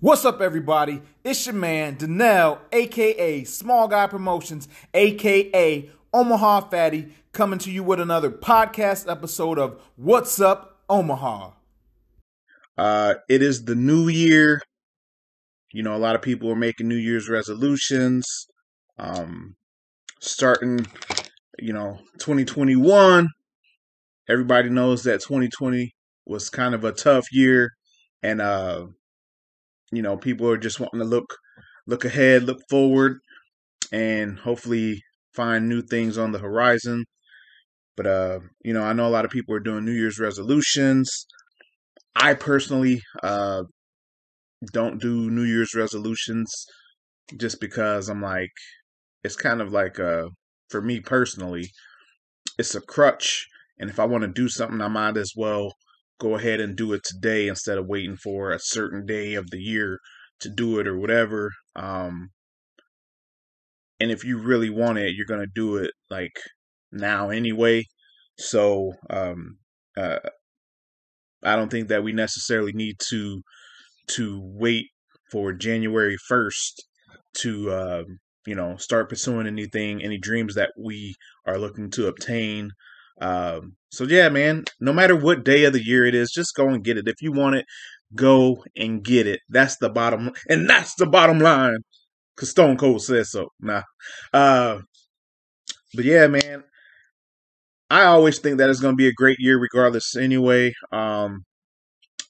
What's up, everybody? It's your man, Danelle, aka Small Guy Promotions, aka Omaha Fatty, coming to you with another podcast episode of What's Up, Omaha. Uh, it is the new year. You know, a lot of people are making New Year's resolutions. Um, starting, you know, 2021. Everybody knows that 2020 was kind of a tough year, and uh, you know, people are just wanting to look look ahead, look forward, and hopefully find new things on the horizon. But uh, you know, I know a lot of people are doing New Year's resolutions. I personally uh don't do New Year's resolutions just because I'm like it's kind of like uh for me personally, it's a crutch and if I want to do something I might as well go ahead and do it today instead of waiting for a certain day of the year to do it or whatever. Um, and if you really want it, you're gonna do it like now anyway. So um, uh, I don't think that we necessarily need to to wait for January first to uh, you know start pursuing anything, any dreams that we are looking to obtain. Um, so yeah, man, no matter what day of the year it is, just go and get it. If you want it, go and get it. That's the bottom, and that's the bottom line. Cause Stone Cold says so. Nah, uh, but yeah, man, I always think that it's gonna be a great year, regardless. Anyway, um,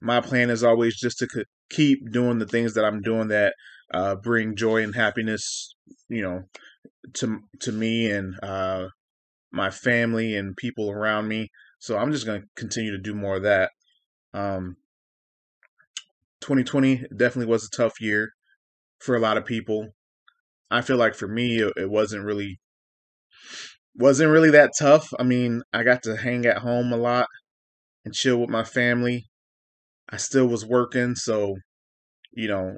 my plan is always just to keep doing the things that I'm doing that uh, bring joy and happiness, you know, to to me and uh, my family and people around me. So I'm just going to continue to do more of that. Um, 2020 definitely was a tough year for a lot of people. I feel like for me, it wasn't really wasn't really that tough. I mean, I got to hang at home a lot and chill with my family. I still was working, so you know,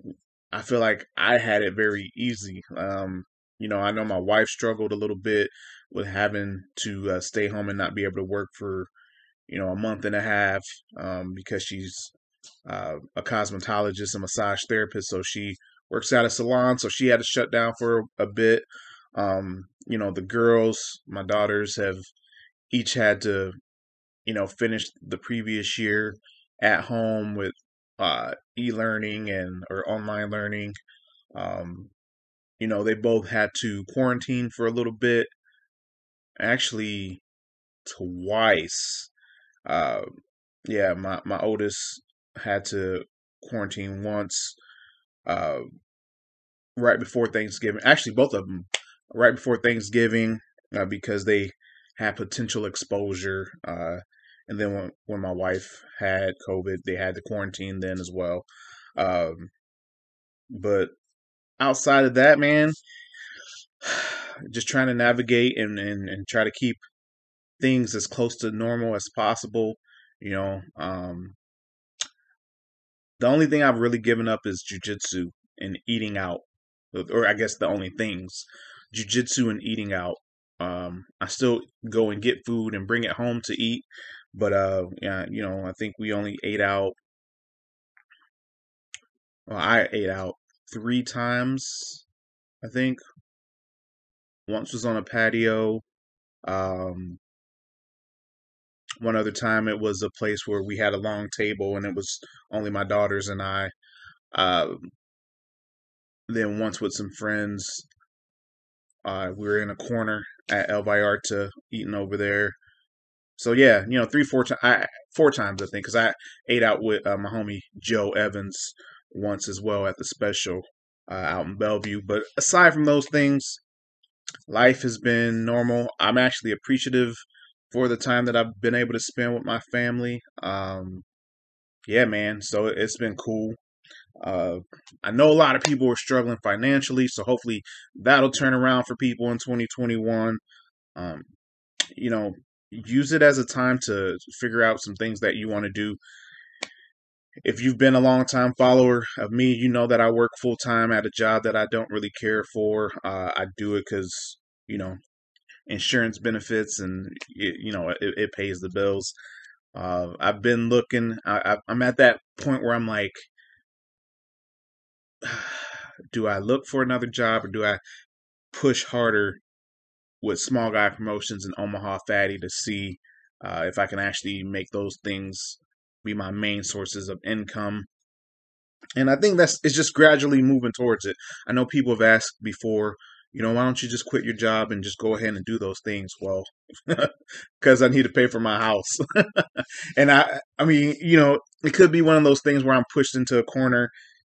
I feel like I had it very easy. Um, you know, I know my wife struggled a little bit with having to uh, stay home and not be able to work for, you know, a month and a half um, because she's uh, a cosmetologist and massage therapist. So she works at a salon. So she had to shut down for a bit. Um, you know, the girls, my daughters, have each had to, you know, finish the previous year at home with uh, e-learning and or online learning. Um, you know, they both had to quarantine for a little bit actually twice. Uh, yeah, my my oldest had to quarantine once, uh, right before Thanksgiving. Actually, both of them right before Thanksgiving uh, because they had potential exposure. Uh, and then when when my wife had COVID, they had to quarantine then as well. Um, but outside of that, man, just trying to navigate and, and, and try to keep things as close to normal as possible. You know, um, the only thing I've really given up is jujitsu and eating out, or I guess the only things, jujitsu and eating out. Um, I still go and get food and bring it home to eat, but uh, yeah, you know, I think we only ate out. Well, I ate out three times, I think, once was on a patio. Um, one other time it was a place where we had a long table and it was only my daughters and I. Uh, then once with some friends, uh, we were in a corner at El Vallarta eating over there. So yeah, you know, three, four times, four times I think, because I ate out with uh, my homie Joe Evans once as well at the special uh, out in Bellevue. But aside from those things, life has been normal. I'm actually appreciative for the time that I've been able to spend with my family. Um, yeah, man. So it's been cool. Uh, I know a lot of people are struggling financially, so hopefully that'll turn around for people in 2021. Um, you know, use it as a time to figure out some things that you want to do if you've been a long time follower of me, you know that I work full time at a job that I don't really care for. Uh, I do it because, you know, insurance benefits and, it, you know, it, it, pays the bills. Uh, I've been looking, I, I'm at that point where I'm like, do I look for another job or do I push harder with small guy promotions in Omaha Fatty to see uh, if I can actually make those things be my main sources of income. And I think that's it's just gradually moving towards it. I know people have asked before, you know, why don't you just quit your job and just go ahead and do those things? Well, because I need to pay for my house. and I, I mean, you know, it could be one of those things where I'm pushed into a corner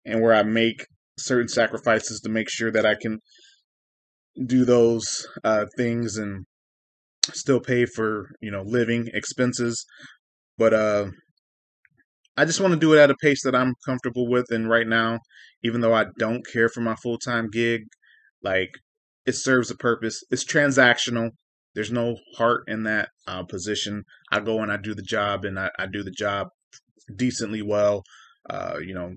and where I make certain sacrifices to make sure that I can do those uh, things and still pay for you know living expenses. But uh, I just want to do it at a pace that I'm comfortable with. And right now, even though I don't care for my full time gig, like it serves a purpose. It's transactional. There's no heart in that uh, position. I go and I do the job, and I, I do the job decently well. Uh, you know,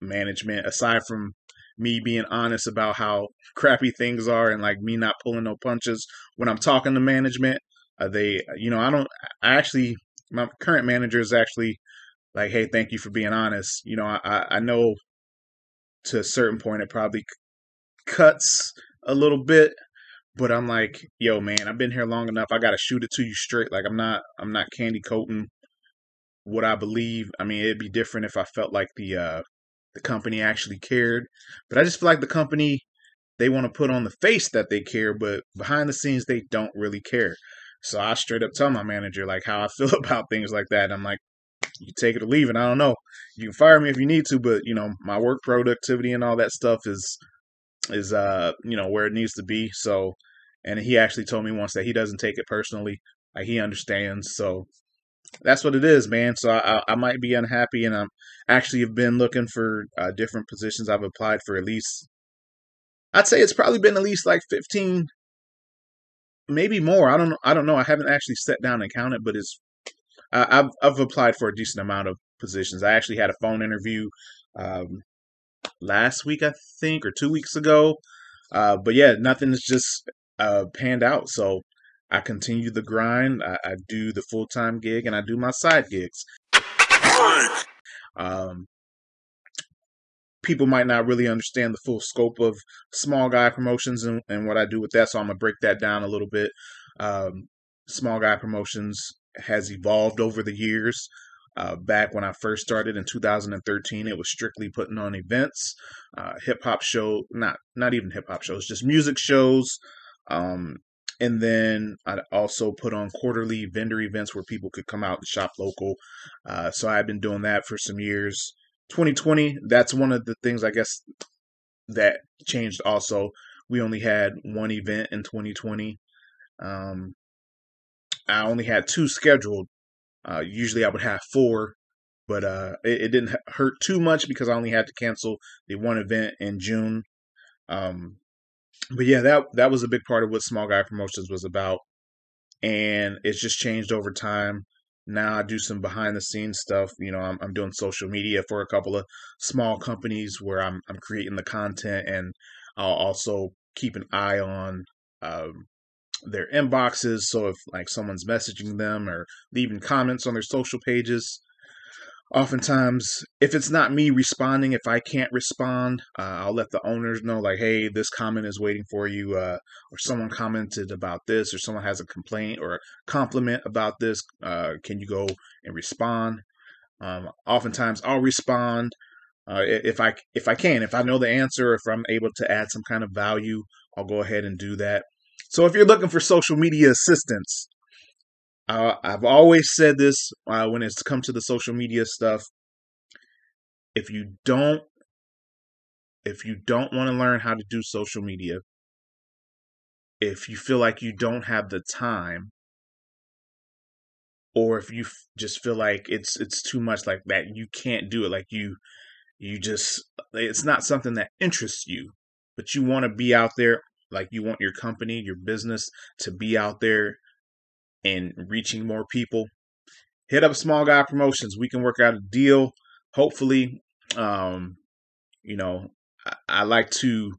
management aside from me being honest about how crappy things are and like me not pulling no punches when I'm talking to management. Uh, they, you know, I don't. I actually, my current manager is actually like, "Hey, thank you for being honest." You know, I I know to a certain point it probably cuts a little bit, but I'm like, "Yo, man, I've been here long enough. I got to shoot it to you straight. Like I'm not I'm not candy coating what I believe. I mean, it'd be different if I felt like the uh the company actually cared. But I just feel like the company they want to put on the face that they care, but behind the scenes they don't really care. So I straight up tell my manager like how I feel about things like that. I'm like, you take it or leave it. I don't know. You can fire me if you need to, but you know my work productivity and all that stuff is is uh you know where it needs to be. So, and he actually told me once that he doesn't take it personally. Like he understands. So that's what it is, man. So I, I might be unhappy, and I'm actually have been looking for uh, different positions. I've applied for at least, I'd say it's probably been at least like 15, maybe more. I don't know. I don't know. I haven't actually sat down and counted, but it's I've I've applied for a decent amount of positions. I actually had a phone interview um, last week, I think, or two weeks ago. Uh, but yeah, nothing is just uh, panned out. So I continue the grind. I, I do the full time gig and I do my side gigs. Um, people might not really understand the full scope of small guy promotions and, and what I do with that, so I'm gonna break that down a little bit. Um, small guy promotions has evolved over the years. Uh, back when I first started in 2013, it was strictly putting on events, uh, hip hop show, not not even hip hop shows, just music shows, um, and then I also put on quarterly vendor events where people could come out and shop local. Uh, so I've been doing that for some years. 2020, that's one of the things I guess that changed also. We only had one event in 2020. Um, I only had two scheduled. Uh, usually I would have four, but uh, it, it, didn't hurt too much because I only had to cancel the one event in June. Um, but yeah, that that was a big part of what Small Guy Promotions was about, and it's just changed over time. Now I do some behind the scenes stuff. You know, I'm, I'm doing social media for a couple of small companies where I'm I'm creating the content, and I'll also keep an eye on um, their inboxes. So if like someone's messaging them or leaving comments on their social pages, oftentimes if it's not me responding if i can't respond uh, i'll let the owners know like hey this comment is waiting for you uh, or someone commented about this or someone has a complaint or a compliment about this uh, can you go and respond um, oftentimes i'll respond uh, if i if i can if i know the answer if i'm able to add some kind of value i'll go ahead and do that so if you're looking for social media assistance uh, I've always said this uh, when it's come to the social media stuff. If you don't, if you don't want to learn how to do social media, if you feel like you don't have the time, or if you f- just feel like it's it's too much like that, you can't do it. Like you, you just it's not something that interests you, but you want to be out there. Like you want your company, your business to be out there and reaching more people, hit up Small Guy Promotions. We can work out a deal. Hopefully, um, you know, I, I like to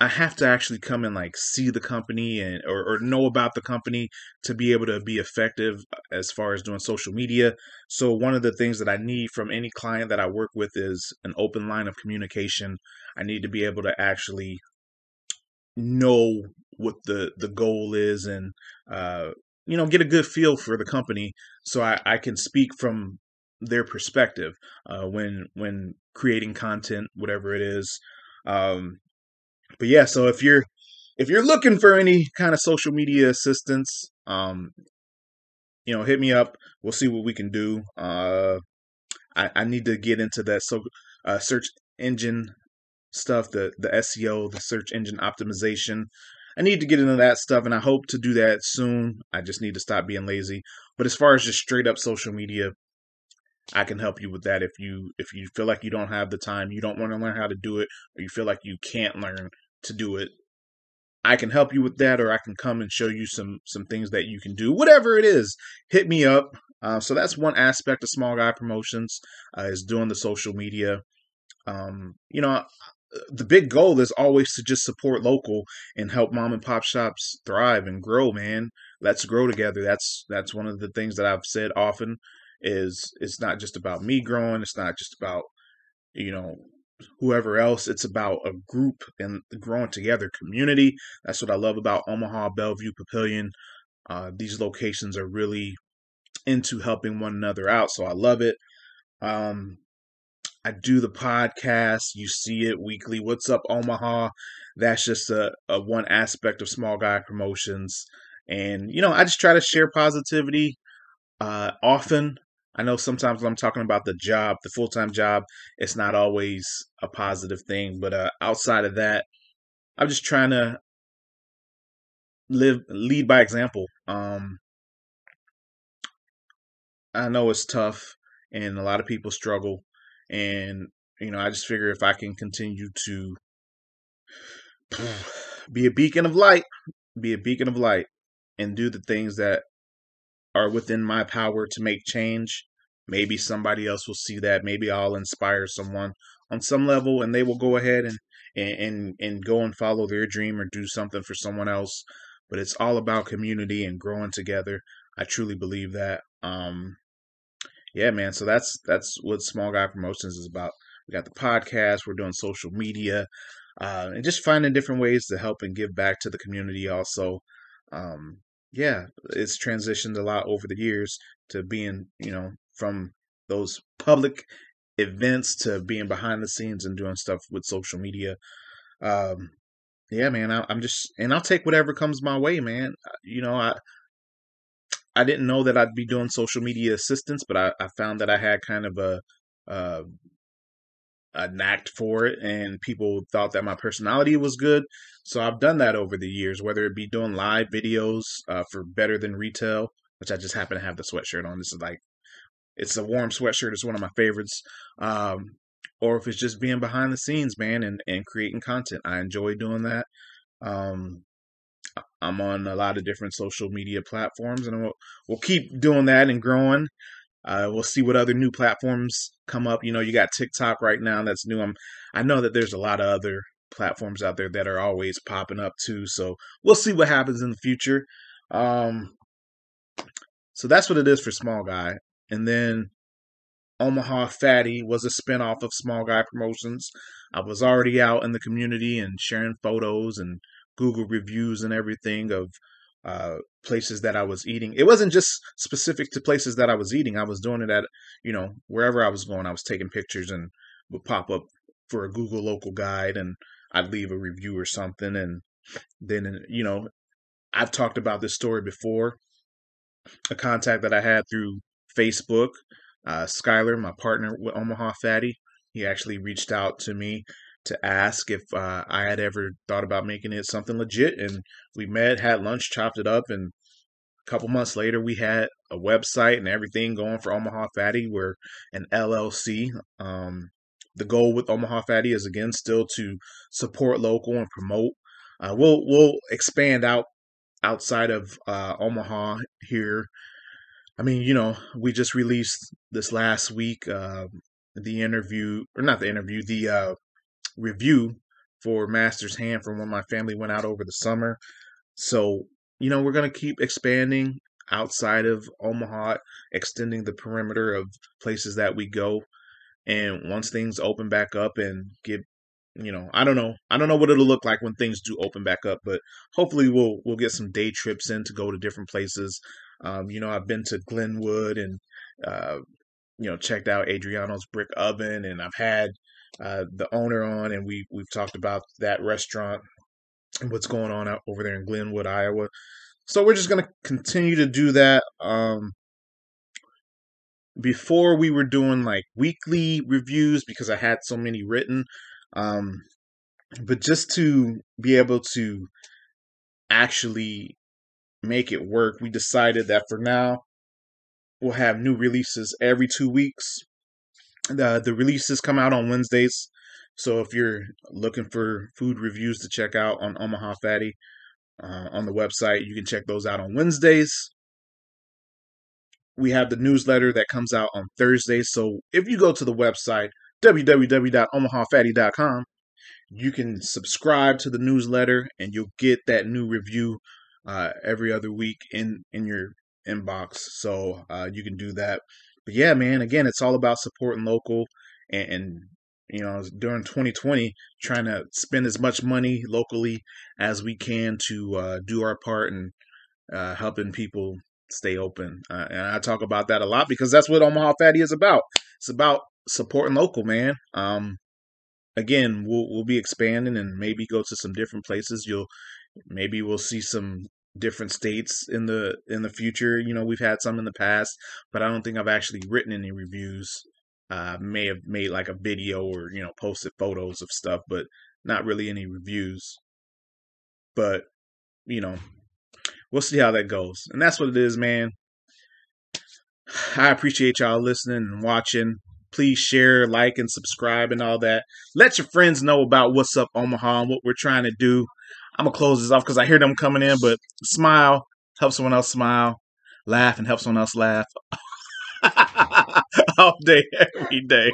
I have to actually come and like see the company and or, or know about the company to be able to be effective as far as doing social media. So one of the things that I need from any client that I work with is an open line of communication. I need to be able to actually know what the the goal is and uh, you know get a good feel for the company so I, I can speak from their perspective uh, when when creating content whatever it is. Um, but yeah so if you're if you're looking for any kind of social media assistance um, you know hit me up. We'll see what we can do. Uh, I, I need to get into that so uh, search engine stuff the the seo the search engine optimization I need to get into that stuff, and I hope to do that soon. I just need to stop being lazy. But as far as just straight up social media, I can help you with that if you if you feel like you don't have the time, you don't want to learn how to do it, or you feel like you can't learn to do it. I can help you with that, or I can come and show you some some things that you can do. Whatever it is, hit me up. Uh, so that's one aspect of Small Guy Promotions uh, is doing the social media. Um, you know, the big goal is always to just support local and help mom and pop shops thrive and grow man. Let's grow together. That's that's one of the things that i've said often is it's not just about me growing. It's not just about you know whoever else. It's about a group and growing together community. That's what i love about omaha bellevue papillion. Uh, these locations are really into helping one another out so i love it. Um, I do the podcast. You see it weekly. What's up, Omaha? That's just a, a one aspect of Small Guy Promotions. And, you know, I just try to share positivity uh, often. I know sometimes when I'm talking about the job, the full time job, it's not always a positive thing. But uh, outside of that, I'm just trying to live, lead by example. Um, I know it's tough and a lot of people struggle and, you know, I just figure if I can continue to be a beacon of light, be a beacon of light, and do the things that are within my power to make change, maybe somebody else will see that. Maybe I'll inspire someone on some level and they will go ahead and, and, and, go and follow their dream or do something for someone else. But it's all about community and growing together. I truly believe that. Um, yeah, man. So that's that's what Small Guy Promotions is about. We got the podcast. We're doing social media, uh, and just finding different ways to help and give back to the community. Also, um, yeah, it's transitioned a lot over the years to being, you know, from those public events to being behind the scenes and doing stuff with social media. Um, yeah, man, I, am just, and I'll take whatever comes my way, man. You know, I I didn't know that I'd be doing social media assistance, but I, I found that I had kind of a uh, a knack for it, and people thought that my personality was good. So I've done that over the years, whether it be doing live videos uh, for Better Than Retail, which I just happen to have the sweatshirt on. This is like it's a warm sweatshirt. It's one of my favorites. Um, or if it's just being behind the scenes, man, and, and creating content. I enjoy doing that. Um, I'm on a lot of different social media platforms, and we'll we'll keep doing that and growing. Uh, we'll see what other new platforms come up. You know, you got TikTok right now that's new. I'm I know that there's a lot of other platforms out there that are always popping up too. So we'll see what happens in the future. Um, so that's what it is for Small Guy, and then Omaha Fatty was a spinoff of Small Guy Promotions. I was already out in the community and sharing photos and Google reviews and everything of uh, places that I was eating. It wasn't just specific to places that I was eating. I was doing it at, you know, wherever I was going, I was taking pictures and would pop up for a Google local guide and I'd leave a review or something. And then, you know, I've talked about this story before. A contact that I had through Facebook, uh, Skyler, my partner with Omaha Fatty, he actually reached out to me to ask if uh, I had ever thought about making it something legit. And we met, had lunch, chopped it up, and a couple months later, we had a website and everything going for Omaha Fatty. We're an LLC. Um, the goal with Omaha Fatty is again still to support local and promote. Uh, we'll we'll expand out outside of uh, Omaha here. I mean, you know, we just released this last week uh, the interview, or not the interview, the uh, review for Master's Hand from when my family went out over the summer. So, you know, we're going to keep expanding outside of Omaha, extending the perimeter of places that we go. And once things open back up and get you know, I don't know. I don't know what it'll look like when things do open back up, but hopefully we'll we'll get some day trips in to go to different places. Um, you know, I've been to Glenwood and uh, you know checked out Adriano's Brick Oven, and I've had uh, the owner on, and we we've talked about that restaurant and what's going on out over there in Glenwood, Iowa. So we're just gonna continue to do that. Um, before we were doing like weekly reviews because I had so many written. Um, but just to be able to actually make it work, we decided that for now we'll have new releases every two weeks. The releases come out on Wednesdays. So if you're looking for food reviews to check out on Omaha Fatty uh, on the website, you can check those out on Wednesdays. We have the newsletter that comes out on Thursdays. So if you go to the website www.omahafatty.com. You can subscribe to the newsletter and you'll get that new review uh, every other week in in your inbox. So uh, you can do that. But yeah, man, again, it's all about supporting local and, and you know during 2020 trying to spend as much money locally as we can to uh, do our part and uh, helping people stay open. Uh, and I talk about that a lot because that's what Omaha Fatty is about. It's about supporting local, man. Um, again, we'll we'll be expanding and maybe go to some different places. You'll maybe we'll see some different states in the in the future. You know, we've had some in the past, but I don't think I've actually written any reviews. Uh, may have made like a video or you know posted photos of stuff, but not really any reviews. But you know, we'll see how that goes, and that's what it is, man. I appreciate y'all listening and watching please share, like, and subscribe and all that. Let your friends know about what's up Omaha and what we're trying to do. I'm gonna close this off because I hear them coming in, but smile, help someone else smile, laugh, and help someone else laugh all day, every day.